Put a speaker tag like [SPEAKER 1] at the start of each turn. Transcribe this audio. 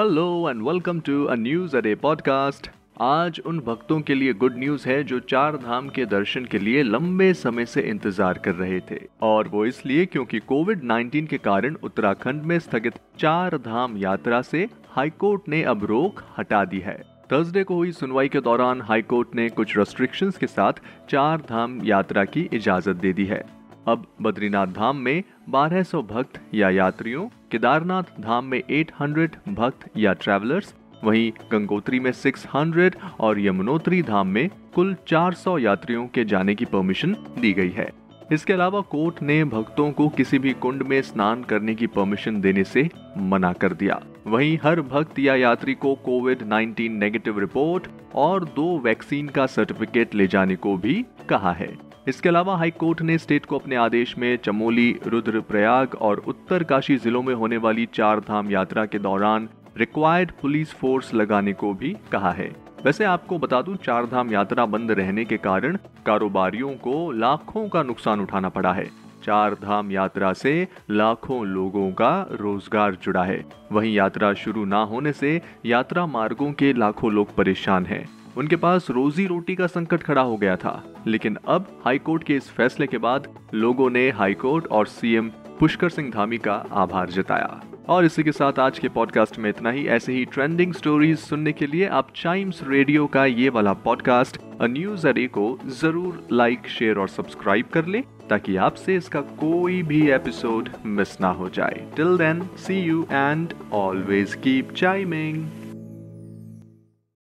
[SPEAKER 1] Hello and welcome to a news a day podcast आज उन भक्तों के लिए गुड न्यूज़ है जो चार धाम के दर्शन के लिए लंबे समय से इंतज़ार कर रहे थे। और वो इसलिए क्योंकि कोविड 19 के कारण उत्तराखंड में स्थगित चार धाम यात्रा से हाईकोर्ट ने अब रोक हटा दी है। थर्सडे को हुई सुनवाई के दौरान हाईकोर्ट ने कुछ रेस्ट्रिक्शंस के साथ चार धाम यात्रा की इजाज़त दे दी है। अब बद्रीनाथ धाम में 1200 भक्त या यात्रियों, केदारनाथ धाम में 800 भक्त या ट्रैवलर्स वहीं गंगोत्री में 600 और यमुनोत्री धाम में कुल 400 यात्रियों के जाने की परमिशन दी गई है। इसके अलावा कोर्ट ने भक्तों को किसी भी कुंड में स्नान करने की परमिशन देने से मना कर दिया। वहीं हर भक्त या यात्री को कोविड 19 नेगेटिव रिपोर्ट और दो वैक्सीन का सर्टिफिकेट ले जाने को भी कहा है। इसके अलावा हाई कोर्ट ने स्टेट को अपने आदेश में चमोली, रुद्रप्रयाग और उत्तर काशी जिलों में होने वाली चार धाम यात्रा के दौरान रिक्वायर्ड पुलिस फोर्स लगाने को भी कहा है। वैसे आपको बता दूँ चार धाम यात्रा बंद रहने के कारण कारोबारियों को लाखों का नुकसान उठाना पड़ा है। चार धाम यात्रा से लाखों लोगों का रोज़गार जुड़ा है। वहीं यात्रा शुरू ना होने से यात्रा मार्गों के लाखों लोग परेशान हैं। उनके पास रोजी रोटी का संकट खड़ा हो गया था, लेकिन अब हाईकोर्ट के इस फैसले के बाद लोगों ने हाईकोर्ट और सीएम पुष्कर सिंह धामी का आभार जताया। और इसी के साथ आज के पॉडकास्ट में इतना ही। ऐसे ही ट्रेंडिंग स्टोरीज सुनने के लिए आप चाइम्स रेडियो का ये वाला पॉडकास्ट, अ न्यूज़ अरे को ज़रूर लाइक, शेयर और सब्सक्राइब कर ले, ताकि आपसे इसका कोई भी एपिसोड मिस ना हो जाए। Till then see you and always keep chiming